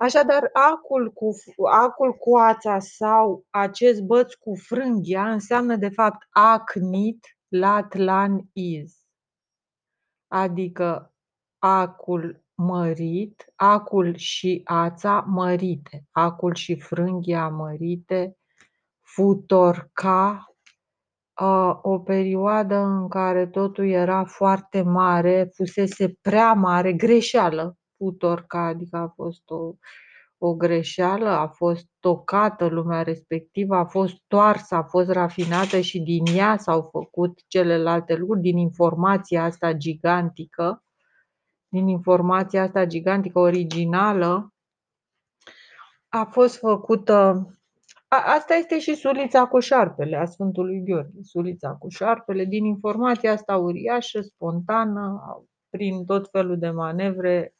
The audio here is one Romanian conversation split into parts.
Așadar, acul cu, acul cu ața sau acest băț cu frânghia înseamnă de fapt acnit latlan is. Adică acul mărit, acul și ața mărite, acul și frânghia mărite, futorca, o perioadă în care totul era foarte mare, fusese prea mare, greșeală, futorca, adică a fost o, o greșeală, a fost tocată lumea respectivă, a fost toarsă, a fost rafinată și din ea s-au făcut celelalte lucruri, din informația asta gigantică din informația asta gigantică originală a fost făcută a, asta este și sulița cu șarpele a Sfântului Gheorghe. Sulița cu șarpele, din informația asta uriașă, spontană, prin tot felul de manevre.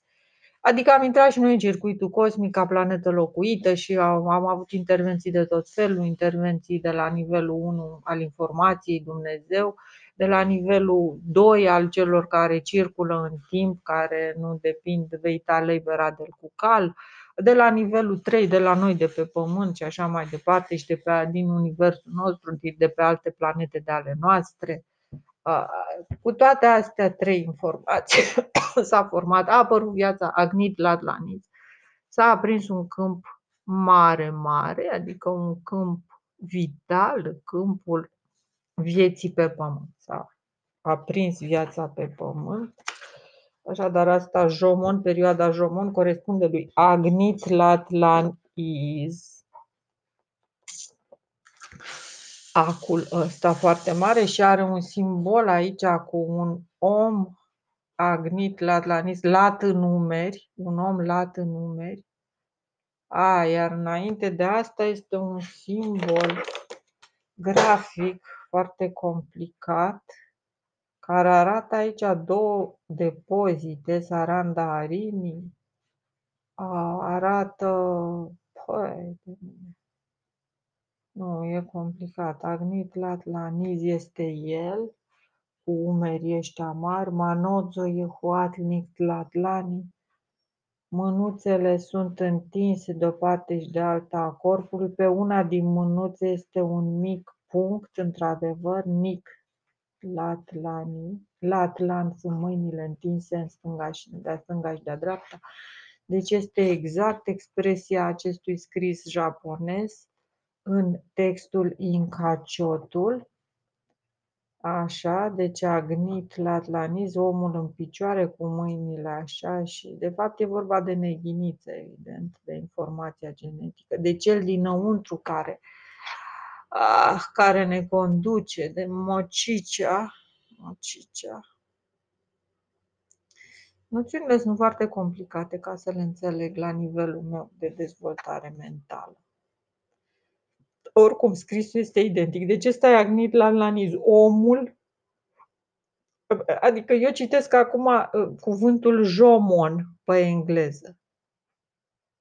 Adică am intrat și noi în circuitul cosmic ca planetă locuită și am, am avut intervenții de tot felul, intervenții de la nivelul 1 al informației Dumnezeu, de la nivelul 2 al celor care circulă în timp, care nu depind veita libera del cucal, de la nivelul 3, de la noi de pe Pământ și așa mai departe și de pe, din universul nostru, de pe alte planete de ale noastre. Cu toate astea trei informații s-a format, a apărut viața Agnit Latlanis. S-a aprins un câmp mare, mare, adică un câmp vital, câmpul vieții pe pământ. S-a aprins viața pe pământ. Așadar, asta Jomon, perioada Jomon, corespunde lui Agnit Latlan Is. Acul ăsta foarte mare și are un simbol aici cu un om Agnit Latlanis, lat în numeri, un om lat în numeri. A, iar înainte de asta este un simbol grafic foarte complicat, care arată aici două depozite, Saranda Arini, arată, păi, nu, e complicat, Agnit Latlaniz este el, cu umerii ăștia mari, Manozo e Huatnic Latlani, Mânuțele sunt întinse de o parte și de alta a corpului. Pe una din mânuțe este un mic punct, într-adevăr, mic latlani. Latlan sunt mâinile întinse în stânga și de-a stânga și de-a dreapta. Deci este exact expresia acestui scris japonez în textul Incaciotul. Așa, deci agnit latlaniz, omul în picioare cu mâinile așa și de fapt e vorba de neghiniță, evident, de informația genetică, de cel dinăuntru care ah, care ne conduce, de mocicea, mocicea. Noțiunile sunt foarte complicate ca să le înțeleg la nivelul meu de dezvoltare mentală. Oricum, scrisul este identic. De ce stai agnit la laniz? Omul, adică eu citesc acum uh, cuvântul jomon pe engleză.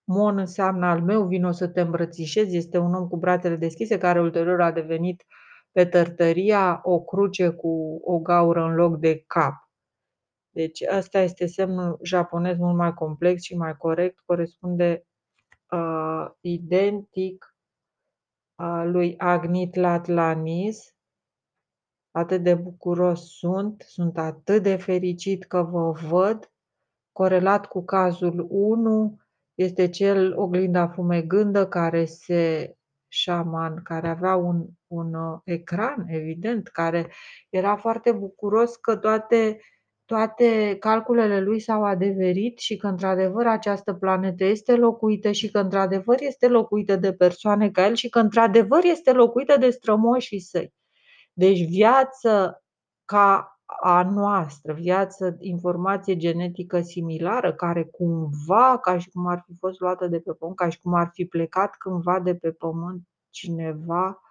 Mon înseamnă al meu, vino să te îmbrățișezi, este un om cu brațele deschise care ulterior a devenit pe tărtăria o cruce cu o gaură în loc de cap. Deci asta este semnul japonez mult mai complex și mai corect, corespunde uh, identic uh, lui Agnit Latlanis. Atât de bucuros sunt, sunt atât de fericit că vă văd, corelat cu cazul 1, este cel oglinda fumegândă care se șaman, care avea un, un uh, ecran, evident, care era foarte bucuros că toate, toate calculele lui s-au adeverit și că într-adevăr această planetă este locuită și că într-adevăr este locuită de persoane ca el și că într-adevăr este locuită de strămoșii săi. Deci viață ca a noastră, viață, informație genetică similară, care cumva, ca și cum ar fi fost luată de pe pământ, ca și cum ar fi plecat cândva de pe pământ cineva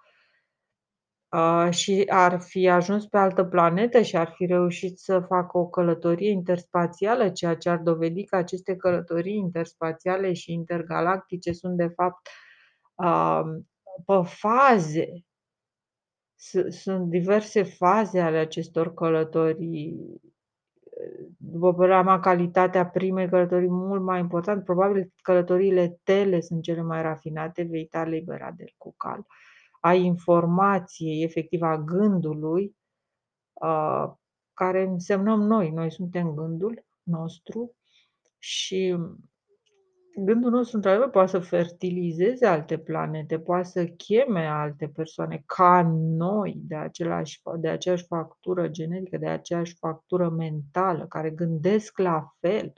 și ar fi ajuns pe altă planetă și ar fi reușit să facă o călătorie interspațială, ceea ce ar dovedi că aceste călătorii interspațiale și intergalactice sunt de fapt pe faze sunt diverse faze ale acestor călătorii după părerea mea, calitatea primei călătorii mult mai important. Probabil călătoriile tele sunt cele mai rafinate, veita libera del cucal, a informației, efectiv a gândului, uh, care însemnăm noi. Noi suntem gândul nostru și gândul nostru, într-adevăr, poate să fertilizeze alte planete, poate să cheme alte persoane ca noi, de, același, de aceeași factură genetică, de aceeași factură mentală, care gândesc la fel.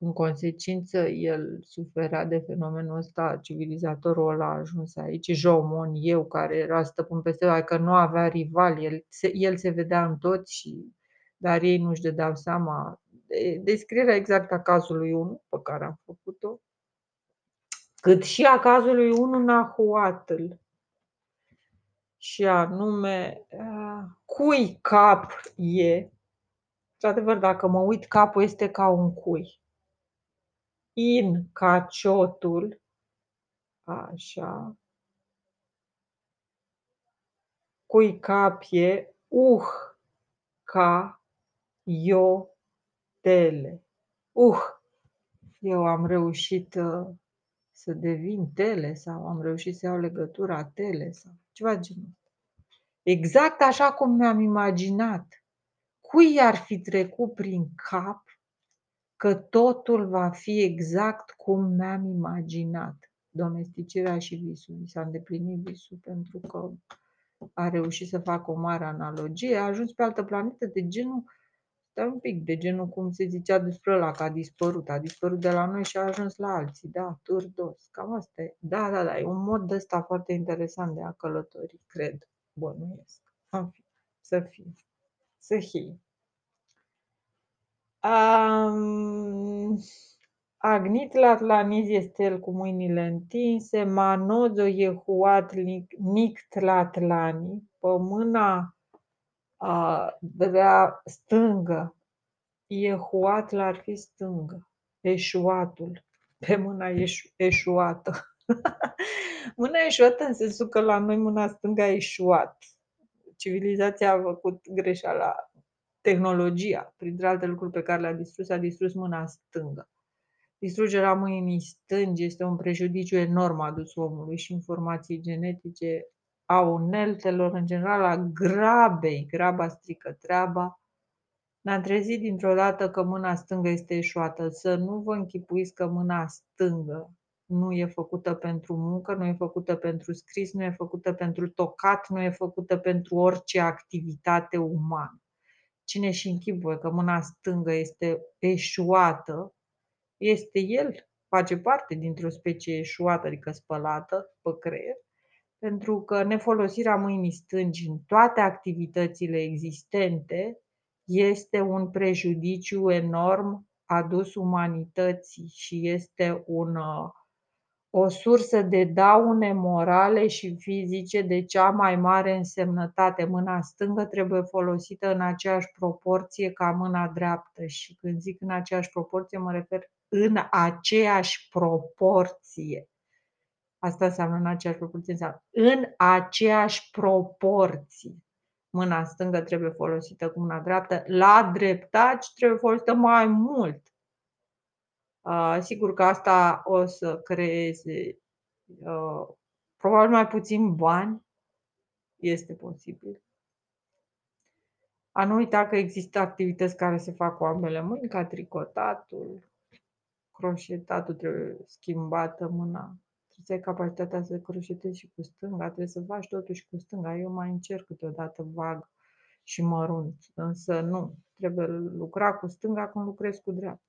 În consecință, el suferea de fenomenul ăsta, civilizatorul ăla a ajuns aici, Jomon, eu, care era stăpân peste el, că nu avea rival, el se, el se vedea în toți, și, dar ei nu-și dădeau seama descrierea exactă a cazului 1 pe care am făcut-o, cât și a cazului 1 Nahuatl. Și anume, cui cap e, într-adevăr, dacă mă uit, capul este ca un cui. In ca ciotul, așa, cui cap e, uh ca eu tele. Uh! Eu am reușit uh, să devin tele sau am reușit să iau legătura tele sau ceva genul Exact așa cum mi-am imaginat. Cui ar fi trecut prin cap că totul va fi exact cum mi-am imaginat? Domesticirea și visul. Mi s-a îndeplinit visul pentru că a reușit să facă o mare analogie, a ajuns pe altă planetă de genul Stai un pic, de genul cum se zicea despre ăla, că a dispărut. A dispărut de la noi și a ajuns la alții. Da, turdos. Cam asta e. Da, da, da. E un mod de ăsta foarte interesant de a călători, cred. Bănuiesc. În fi. Să fie. Să fie. Um, Agnit Latlanis este el cu mâinile întinse, Manozo Yehuat Nict Latlani, pe mâna dădea stângă, Iehuatl ar fi stângă, eșuatul, pe mâna eșu, eșuată. mâna eșuată în sensul că la noi mâna stângă a eșuat. Civilizația a făcut greșeala, tehnologia, printre alte lucruri pe care le-a distrus, a distrus mâna stângă. Distrugerea mâinii stângi este un prejudiciu enorm adus omului și informații genetice a uneltelor, în general a grabei, graba strică treaba, ne-am trezit dintr-o dată că mâna stângă este eșuată. Să nu vă închipuiți că mâna stângă nu e făcută pentru muncă, nu e făcută pentru scris, nu e făcută pentru tocat, nu e făcută pentru orice activitate umană. Cine și închipuie că mâna stângă este eșuată, este el, face parte dintr-o specie eșuată, adică spălată pe creier, pentru că nefolosirea mâinii stângi în toate activitățile existente este un prejudiciu enorm adus umanității și este un, o sursă de daune morale și fizice de cea mai mare însemnătate. Mâna stângă trebuie folosită în aceeași proporție ca mâna dreaptă și când zic în aceeași proporție mă refer în aceeași proporție. Asta înseamnă în aceeași proporție, înseamnă în aceeași proporție. Mâna stângă trebuie folosită cu mâna dreaptă, la dreptaci trebuie folosită mai mult. Uh, sigur că asta o să creeze uh, probabil mai puțin bani, este posibil. A nu uita că există activități care se fac cu ambele mâini, ca tricotatul, croșetatul trebuie schimbată mâna să ai capacitatea să croșetezi și cu stânga, trebuie să faci totuși cu stânga. Eu mai încerc câteodată vag și mărunt, însă nu, trebuie lucra cu stânga cum lucrez cu dreapta.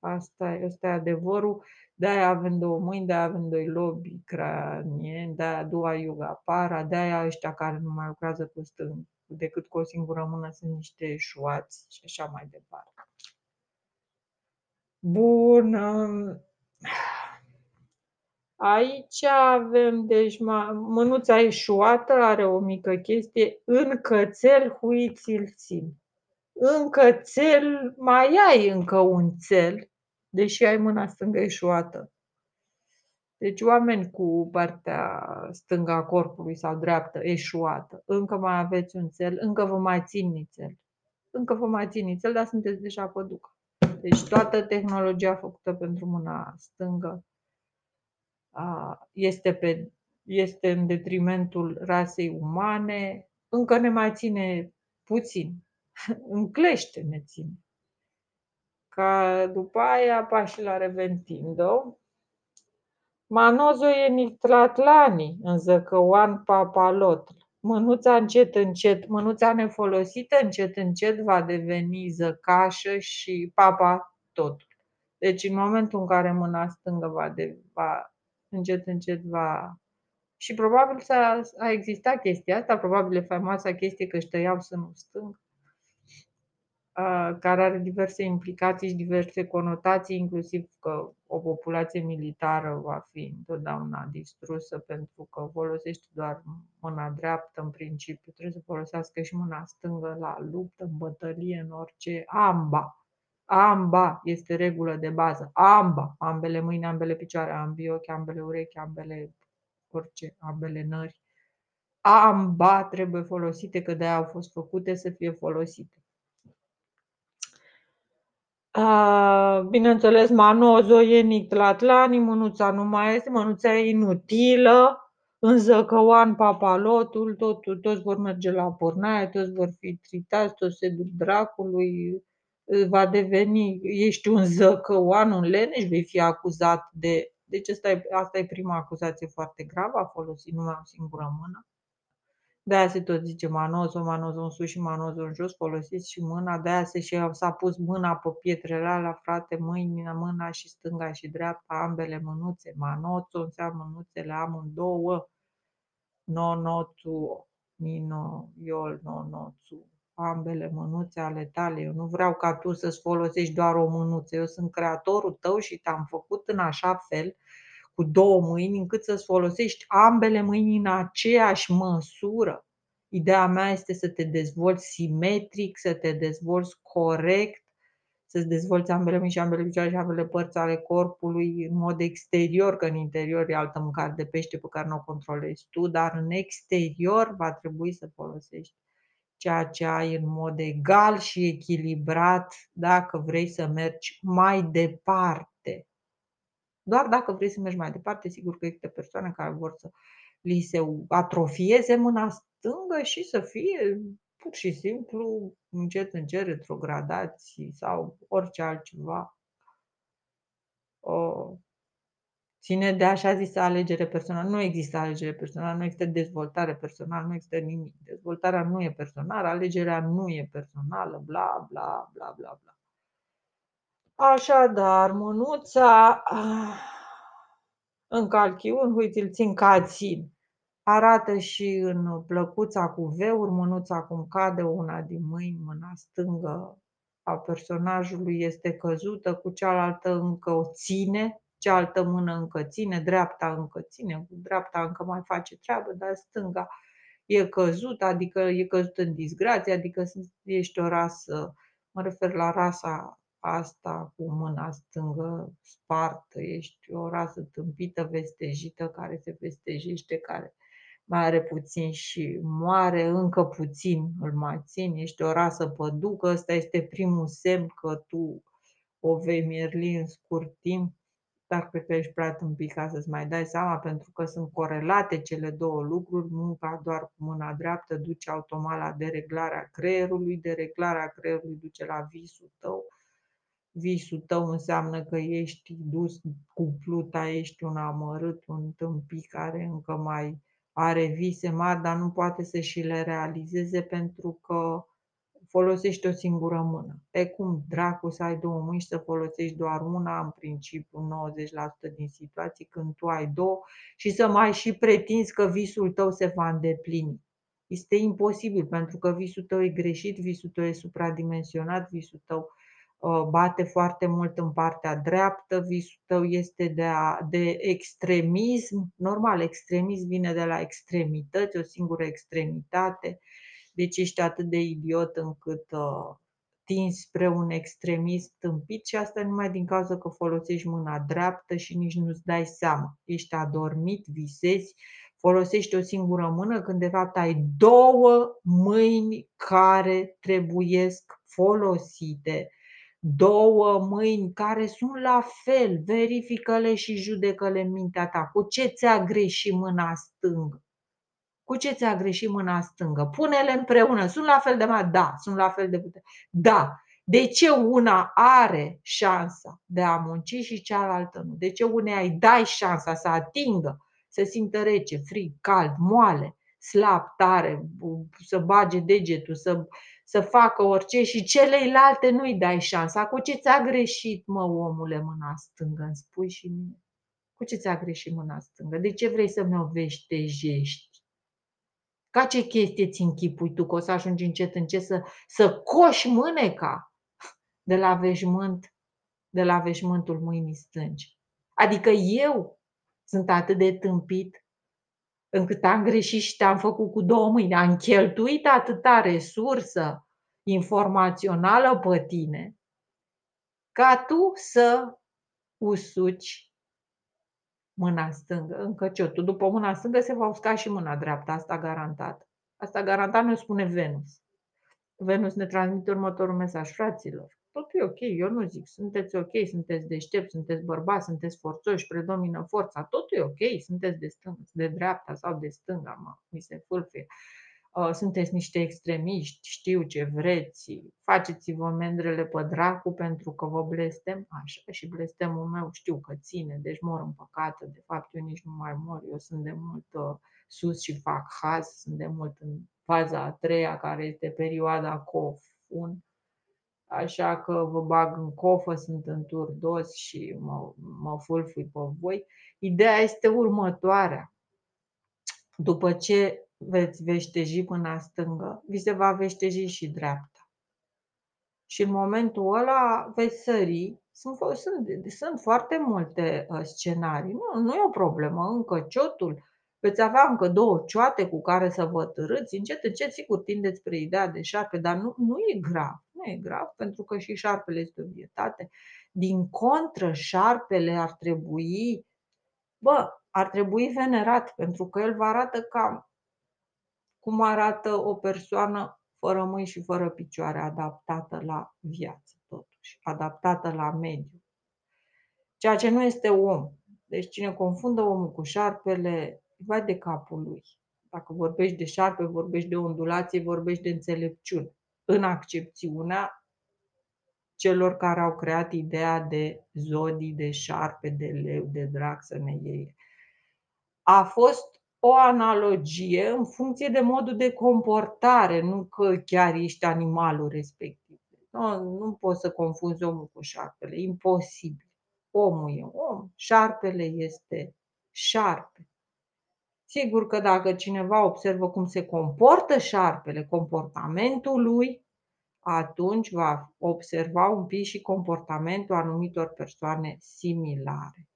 Asta, asta e adevărul. De-aia avem două mâini, de-aia avem doi lobi cranieni, de-aia dua yoga para, de-aia ăștia care nu mai lucrează cu stânga decât cu o singură mână sunt niște eșuați și așa mai departe. Bun. Um, Aici avem, deci mânuța eșuată are o mică chestie, în cățel huiți-l țin. În cățel mai ai încă un țel, deși ai mâna stângă eșuată. Deci oameni cu partea stângă a corpului sau dreaptă eșuată, încă mai aveți un țel, încă vă mai țin nițel. încă vă mai țin nițel, dar sunteți deja păducă. Deci toată tehnologia făcută pentru mâna stângă este, pe, este în detrimentul rasei umane, încă ne mai ține puțin, în clește ne ține. Ca după aia pași la Reventindo, Manozo e Nictlatlani, în Zăcăoan Papalotl. Mânuța încet, încet, mânuța nefolosită încet, încet va deveni zăcașă și papa totul. Deci în momentul în care mâna stângă va, de, va încet, încet va... Și probabil s-a, a existat chestia asta, probabil e faimoasa chestie că își tăiau sânul stâng, care are diverse implicații și diverse conotații, inclusiv că o populație militară va fi întotdeauna distrusă pentru că folosește doar mâna dreaptă în principiu, trebuie să folosească și mâna stângă la luptă, în bătălie, în orice. Amba. Amba este regulă de bază. Amba. Ambele mâini, ambele picioare, ambii ochi, ambele urechi, ambele orice, ambele nări. Amba trebuie folosite, că de-aia au fost făcute să fie folosite. Bineînțeles, Manozo e Nictlatlani, mânuța nu mai este, mânuța e inutilă, în Zăcăoan papalotul, totul, toți vor merge la pornaie, toți vor fi tritați, toți se duc dracului, va deveni, ești un zăcăoan, un leneș, vei fi acuzat de... Deci asta e, asta e prima acuzație foarte gravă, a folosit numai o singură mână. De-aia se tot zice manozo, manozo în sus și manozo în jos, folosiți și mâna, de-aia se și s-a pus mâna pe pietrele alea, frate, mâinile, mâna și stânga și dreapta, ambele mânuțe, manozo înseamnă mânuțele amândouă, no, no, tu, nino, iol, no, no, tu, ambele mânuțe ale tale. Eu nu vreau ca tu să-ți folosești doar o mânuță. Eu sunt creatorul tău și te-am făcut în așa fel cu două mâini încât să-ți folosești ambele mâini în aceeași măsură. Ideea mea este să te dezvolți simetric, să te dezvolți corect, să-ți dezvolți ambele mâini și ambele picioare și ambele părți ale corpului în mod exterior, că în interior e altă mâncare de pește pe care nu o controlezi tu, dar în exterior va trebui să folosești ceea ce ai în mod egal și echilibrat dacă vrei să mergi mai departe. Doar dacă vrei să mergi mai departe, sigur că există persoane care vor să li se atrofieze mâna stângă și să fie pur și simplu încet încet retrogradați sau orice altceva. O, ține de așa zisă alegere personală. Nu există alegere personală, nu există dezvoltare personală, nu există nimic. Dezvoltarea nu e personală, alegerea nu e personală, bla, bla, bla, bla, bla. Așadar, mânuța în calchiun, uite, îl țin ca țin. Arată și în plăcuța cu veuri, mânuța cum cade una din mâini, mâna stângă a personajului este căzută, cu cealaltă încă o ține, cealaltă mână încă ține, dreapta încă ține, cu dreapta încă mai face treabă, dar stânga e căzut, adică e căzut în disgrație, adică ești o rasă, mă refer la rasa asta cu mâna stângă spartă, ești o rasă tâmpită, vestejită, care se vestejește, care mai are puțin și moare, încă puțin îl mai țin, ești o rasă păducă, ăsta este primul semn că tu o vei mierli în scurt timp, dar cred că ești prea tâmpit ca să-ți mai dai seama, pentru că sunt corelate cele două lucruri, munca doar cu mâna dreaptă duce automat la dereglarea creierului, dereglarea creierului duce la visul tău, visul tău înseamnă că ești dus cu pluta, ești un amărât, un tâmpit care încă mai are vise mari, dar nu poate să și le realizeze pentru că folosești o singură mână. E cum dracu să ai două mâini și să folosești doar una, în principiu 90% din situații, când tu ai două și să mai și pretinzi că visul tău se va îndeplini. Este imposibil pentru că visul tău e greșit, visul tău e supradimensionat, visul tău uh, bate foarte mult în partea dreaptă, visul tău este de, a, de extremism. Normal, extremism vine de la extremități, o singură extremitate deci ești atât de idiot încât uh, tinzi spre un extremism tâmpit și asta numai din cauza că folosești mâna dreaptă și nici nu-ți dai seama. Ești adormit, visezi, folosești o singură mână când de fapt ai două mâini care trebuiesc folosite două mâini care sunt la fel, verifică-le și judecă-le în mintea ta. Cu ce ți-a greșit mâna stângă? Cu ce ți-a greșit mâna stângă? Pune-le împreună. Sunt la fel de mari? Da, sunt la fel de putere. Da. De ce una are șansa de a munci și cealaltă nu? De ce unei îi dai șansa să atingă, să simtă rece, frig, cald, moale, slab, tare, să bage degetul, să, să facă orice și celeilalte nu-i dai șansa. Cu ce ți-a greșit, mă, omule, mâna stângă? Îmi spui și mie. Cu ce ți-a greșit mâna stângă? De ce vrei să mi-o veștejești? Ca ce chestie ți închipui tu că o să ajungi încet încet să, să coși mâneca de la veșmânt, de la veșmântul mâinii stângi. Adică eu sunt atât de tâmpit încât am greșit și te-am făcut cu două mâini. Am cheltuit atâta resursă informațională pe tine ca tu să usuci mâna stângă în căciotul. După mâna stângă se va usca și mâna dreaptă, asta garantat. Asta garantat ne spune Venus. Venus ne transmite următorul mesaj, fraților. Totul e ok, eu nu zic, sunteți ok, sunteți deștepți, sunteți bărbați, sunteți forțoși, predomină forța, totul e ok, sunteți de stânga, de dreapta sau de stânga, mă, mi se fâlfie. Uh, sunteți niște extremiști, știu ce vreți, faceți-vă mendrele pe dracu pentru că vă blestem, așa, și blestemul meu știu că ține, deci mor în păcate, de fapt eu nici nu mai mor, eu sunt de mult uh, sus și fac haz, sunt de mult în faza a treia, care este perioada COF-1, așa că vă bag în cofă, sunt în turdos și mă, mă fulfui pe voi. Ideea este următoarea. După ce veți veșteji mâna stângă, vi se va veșteji și dreapta. Și în momentul ăla veți sări. Sunt, sunt, sunt foarte multe uh, scenarii. Nu, nu e o problemă. Încă ciotul, veți avea încă două cioate cu care să vă târâți. Încet, încet, sigur, tindeți spre ideea de șarpe, dar nu, nu e grav. Nu e grav, pentru că și șarpele este o vietate. Din contră, șarpele ar trebui, bă, ar trebui venerat, pentru că el vă arată cam cum arată o persoană fără mâini și fără picioare, adaptată la viață, totuși, adaptată la mediu. Ceea ce nu este om. Deci cine confundă omul cu șarpele, vai de capul lui. Dacă vorbești de șarpe, vorbești de ondulație, vorbești de înțelepciune. În accepțiunea celor care au creat ideea de zodii, de șarpe, de leu, de drac să ne iei. A fost o analogie în funcție de modul de comportare, nu că chiar ești animalul respectiv. Nu, nu poți să confunzi omul cu șarpele, imposibil. Omul e om, șarpele este șarpe. Sigur că dacă cineva observă cum se comportă șarpele, comportamentul lui, atunci va observa un pic și comportamentul anumitor persoane similare.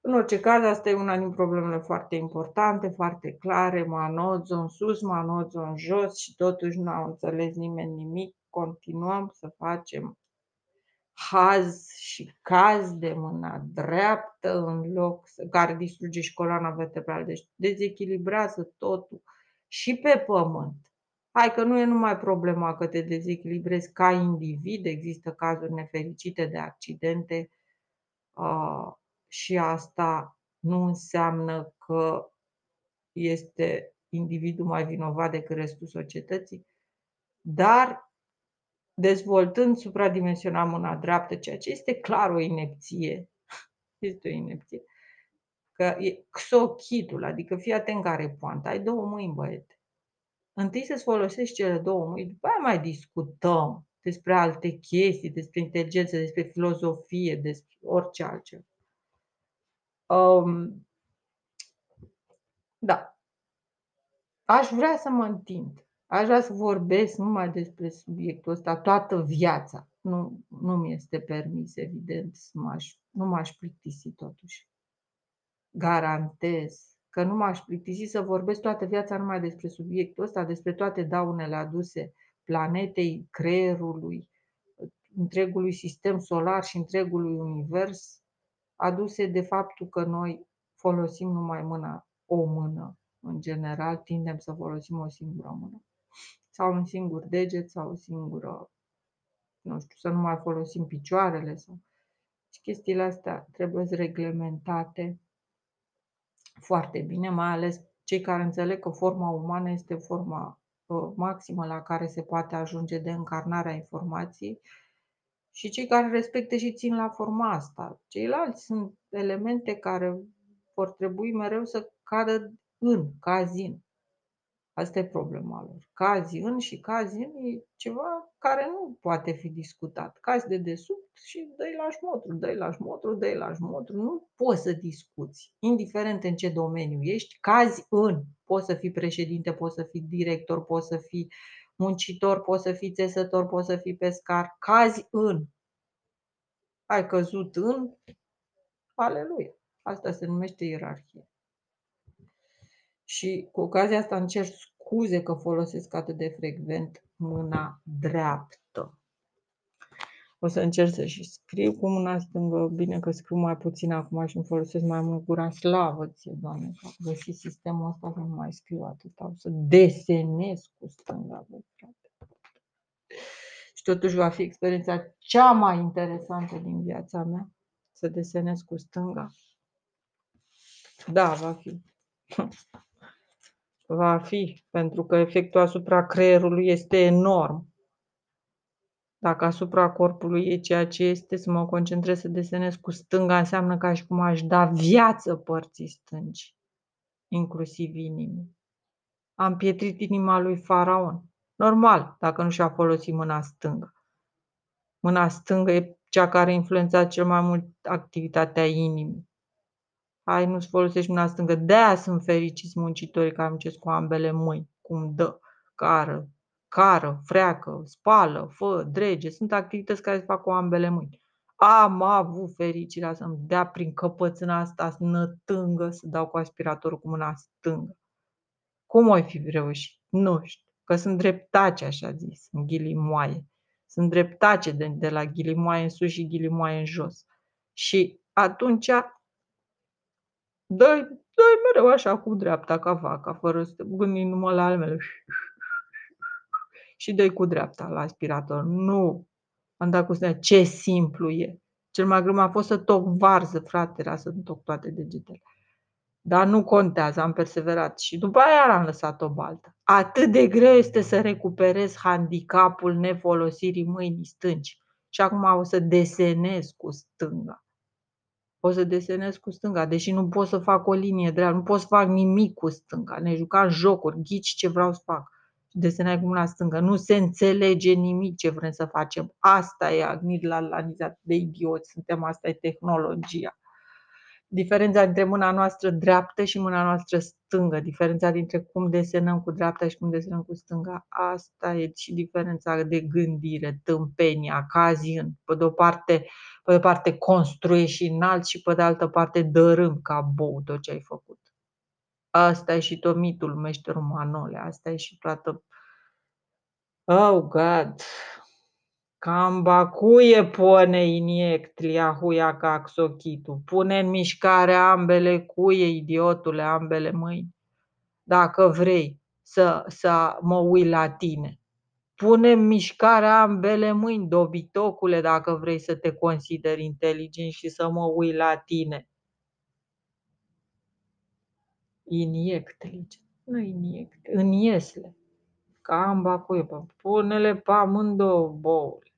În orice caz, asta e una din problemele foarte importante, foarte clare, manozo în sus, manozo în jos și totuși nu a înțeles nimeni nimic. Continuăm să facem haz și caz de mâna dreaptă în loc care distruge și coloana vertebrală. Deci dezechilibrează totul și pe pământ. Hai că nu e numai problema că te dezechilibrezi ca individ, există cazuri nefericite de accidente uh, și asta nu înseamnă că este individul mai vinovat decât restul societății, dar dezvoltând supradimensionat mâna dreaptă, ceea ce este clar o inepție, este o inepție, că e xochitul, adică fii atent care poanta, ai două mâini, băiete. Întâi să-ți folosești cele două mâini, după aia mai discutăm despre alte chestii, despre inteligență, despre filozofie, despre orice altceva. Um, da. Aș vrea să mă întind. Aș vrea să vorbesc numai despre subiectul ăsta toată viața. Nu, nu mi este permis, evident, să m-aș, nu m-aș plictisi totuși. Garantez că nu m-aș plictisi să vorbesc toată viața numai despre subiectul ăsta, despre toate daunele aduse planetei, creierului, întregului sistem solar și întregului univers, aduse de faptul că noi folosim numai mâna, o mână. În general, tindem să folosim o singură mână. Sau un singur deget sau o singură, nu știu, să nu mai folosim picioarele sau și chestiile astea trebuie reglementate foarte bine, mai ales cei care înțeleg că forma umană este forma uh, maximă la care se poate ajunge de încarnarea informației și cei care respectă și țin la forma asta. Ceilalți sunt elemente care vor trebui mereu să cadă în, ca zin. Asta e problema lor. Cazi în și cazi în e ceva care nu poate fi discutat. Cazi de desubt și dă-i la șmotru, dă-i la șmotru, dă-i la șmotru. Nu poți să discuți, indiferent în ce domeniu ești, cazi în. Poți să fii președinte, poți să fii director, poți să fii muncitor, poți să fii țesător, poți să fii pescar. Cazi în. Ai căzut în, aleluia. Asta se numește ierarhie. Și cu ocazia asta îmi cer scuze că folosesc atât de frecvent mâna dreaptă. O să încerc să și scriu cu mâna stângă, bine că scriu mai puțin acum și îmi folosesc mai mult gura slavă ție, Doamne, că am găsit sistemul ăsta că nu mai scriu atât, o să desenez cu stânga, bă, frate. Și totuși va fi experiența cea mai interesantă din viața mea, să desenez cu stânga. Da, va fi. Va fi, pentru că efectul asupra creierului este enorm. Dacă asupra corpului e ceea ce este, să mă concentrez să desenez cu stânga, înseamnă ca și cum aș da viață părții stângi, inclusiv inimii. Am pietrit inima lui Faraon. Normal, dacă nu și-a folosit mâna stângă. Mâna stângă e cea care influența cel mai mult activitatea inimii hai nu-ți folosești mâna stângă. De-aia sunt fericiți muncitorii care muncesc cu ambele mâini, cum dă, cară, cară, freacă, spală, fă, drege. Sunt activități care se fac cu ambele mâini. Am avut fericirea să-mi dea prin căpățâna asta nătângă să dau cu aspiratorul cu mâna stângă. Cum ai fi reușit? Nu știu. Că sunt dreptace, așa zis, în ghilimoaie. Sunt dreptace de, de la ghilimoaie în sus și ghilimoaie în jos. Și atunci Dă-i, dă-i mereu așa cu dreapta ca vaca, fără să te gândi numai la almele. Și dă cu dreapta la aspirator. Nu! Am dat cu stânga. Ce simplu e! Cel mai greu a fost să toc varză, frate, era să toc toate degetele. Dar nu contează, am perseverat și după aia am lăsat o baltă. Atât de greu este să recuperez handicapul nefolosirii mâinii stângi. Și acum o să desenez cu stânga. O să desenez cu stânga, deși nu pot să fac o linie dreaptă, nu pot să fac nimic cu stânga. Ne jucam jocuri, ghici ce vreau să fac. Desenai cu mâna stângă. Nu se înțelege nimic ce vrem să facem. Asta e agnit la lanizat de idioți. Suntem, asta e tehnologia. Diferența dintre mâna noastră dreaptă și mâna noastră stângă, diferența dintre cum desenăm cu dreapta și cum desenăm cu stânga, asta e și diferența de gândire, tâmpenia, cazi în. Pe de o parte, pe de o parte construiești și înalt și pe de altă parte dărâm ca bou tot ce ai făcut. Asta e și tot mitul meșterul Manole, asta e și toată... Oh, God! Cambacuie pone iniectlia huia caxochitu. Pune în mișcare ambele cuie, idiotule, ambele mâini. Dacă vrei să, să mă ui la tine. Pune în mișcare ambele mâini, dobitocule, dacă vrei să te consideri inteligent și să mă ui la tine. Iniectli. Nu iniect, în iesle. Camba cuipa. Pune-le pe amândouă boule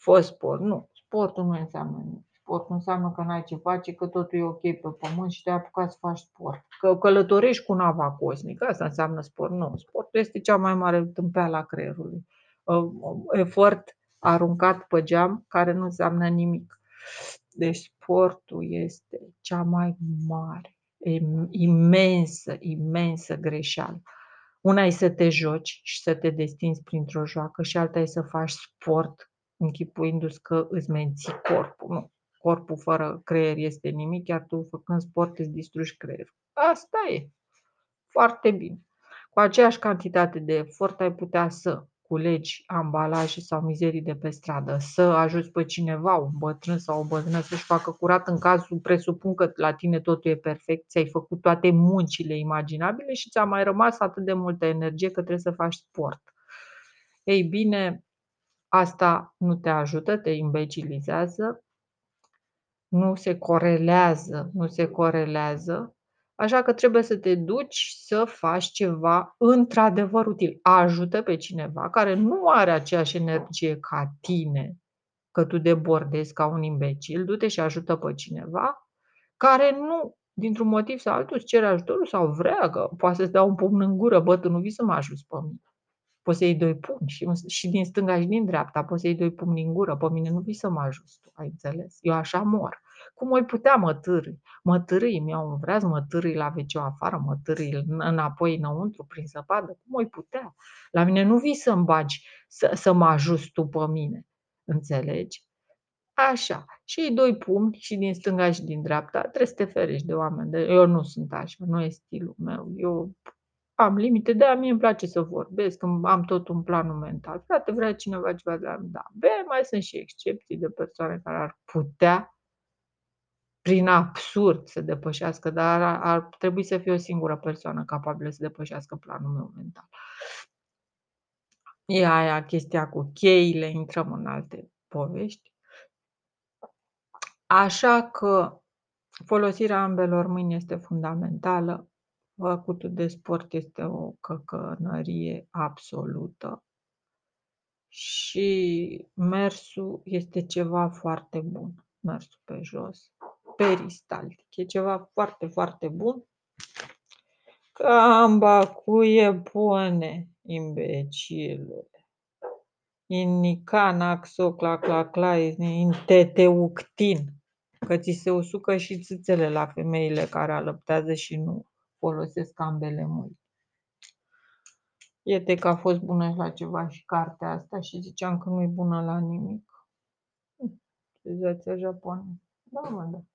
fă sport. Nu, sportul nu înseamnă nimic. Sportul înseamnă că n-ai ce face, că totul e ok pe pământ și te-ai apucat să faci sport. Că călătorești cu nava cosmică, asta înseamnă sport. Nu, sportul este cea mai mare tâmpeală a creierului. Efort aruncat pe geam care nu înseamnă nimic. Deci sportul este cea mai mare, imensă, imensă greșeală. Una e să te joci și să te destinzi printr-o joacă și alta e să faci sport închipuindu-ți că îți menții corpul. Nu. Corpul fără creier este nimic, iar tu făcând sport îți distrugi creierul. Asta e. Foarte bine. Cu aceeași cantitate de efort ai putea să culegi ambalaje sau mizerii de pe stradă, să ajuți pe cineva, un bătrân sau o bătrână să-și facă curat în cazul, presupun că la tine totul e perfect, ți-ai făcut toate muncile imaginabile și ți-a mai rămas atât de multă energie că trebuie să faci sport. Ei bine, asta nu te ajută, te imbecilizează, nu se corelează, nu se corelează Așa că trebuie să te duci să faci ceva într-adevăr util. Ajută pe cineva care nu are aceeași energie ca tine, că tu debordezi ca un imbecil, du-te și ajută pe cineva care nu, dintr-un motiv sau altul, îți cere ajutorul sau vrea că poate să-ți dea un pumn în gură, bă, tu nu vii să mă ajuți pe mine. Poți să iei doi pumni și, și din stânga și din dreapta, poți să iei doi pumni în gură, pe mine nu vii să mă ajuți tu, ai înțeles? Eu așa mor. Cum oi putea mă târâi? Mă târâi, mi-au un vreaz, mă târâi la wc afară, mă târâi înapoi înăuntru, prin zăpadă. Cum oi putea? La mine nu vii să-mi bagi, să, să mă ajuți tu pe mine. Înțelegi? Așa. Și îi doi pumni și din stânga și din dreapta. Trebuie să te ferești de oameni. De... Eu nu sunt așa, nu e stilul meu. Eu am limite, de-aia mie îmi place să vorbesc, am tot un plan mental. Frate, vrea cineva ceva de la da. Be, mai sunt și excepții de persoane care ar putea prin absurd să depășească, dar ar, ar trebui să fie o singură persoană capabilă să depășească planul meu mental. E aia chestia cu cheile, intrăm în alte povești. Așa că folosirea ambelor mâini este fundamentală. Făcutul de sport este o căcănărie absolută și mersul este ceva foarte bun, mersul pe jos peristaltic. E ceva foarte, foarte bun. Camba cu e bune, imbecilule. Inicanaxoclaclacla, teteuctin. Că ți se usucă și țâțele la femeile care alăptează și nu folosesc ambele mâini. Iete că a fost bună la ceva și cartea asta și ziceam că nu e bună la nimic. Civilizația japonă. Da, mă, da.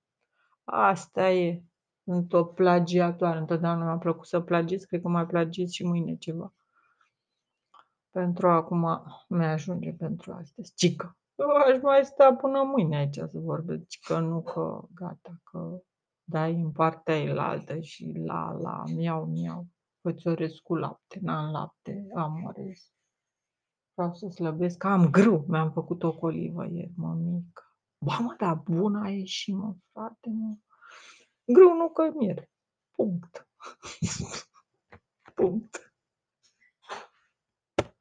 Asta e. Sunt o plagiatoare. Întotdeauna mi-a plăcut să plagiez. Cred că mai plagiez și mâine ceva. Pentru acum mi-ajunge pentru astăzi. Cică. Eu aș mai sta până mâine aici să vorbesc. Că nu că gata, că dai în partea elaltă și la, la, miau, miau. Îți orez cu lapte, n-am lapte, am orez. Vreau să slăbesc, am grâu. Mi-am făcut o colivă ieri, mămică. Ba mă, dar bună a ieșit, mă, frate, mă. Grâu nu cămiere. Punct. Punct.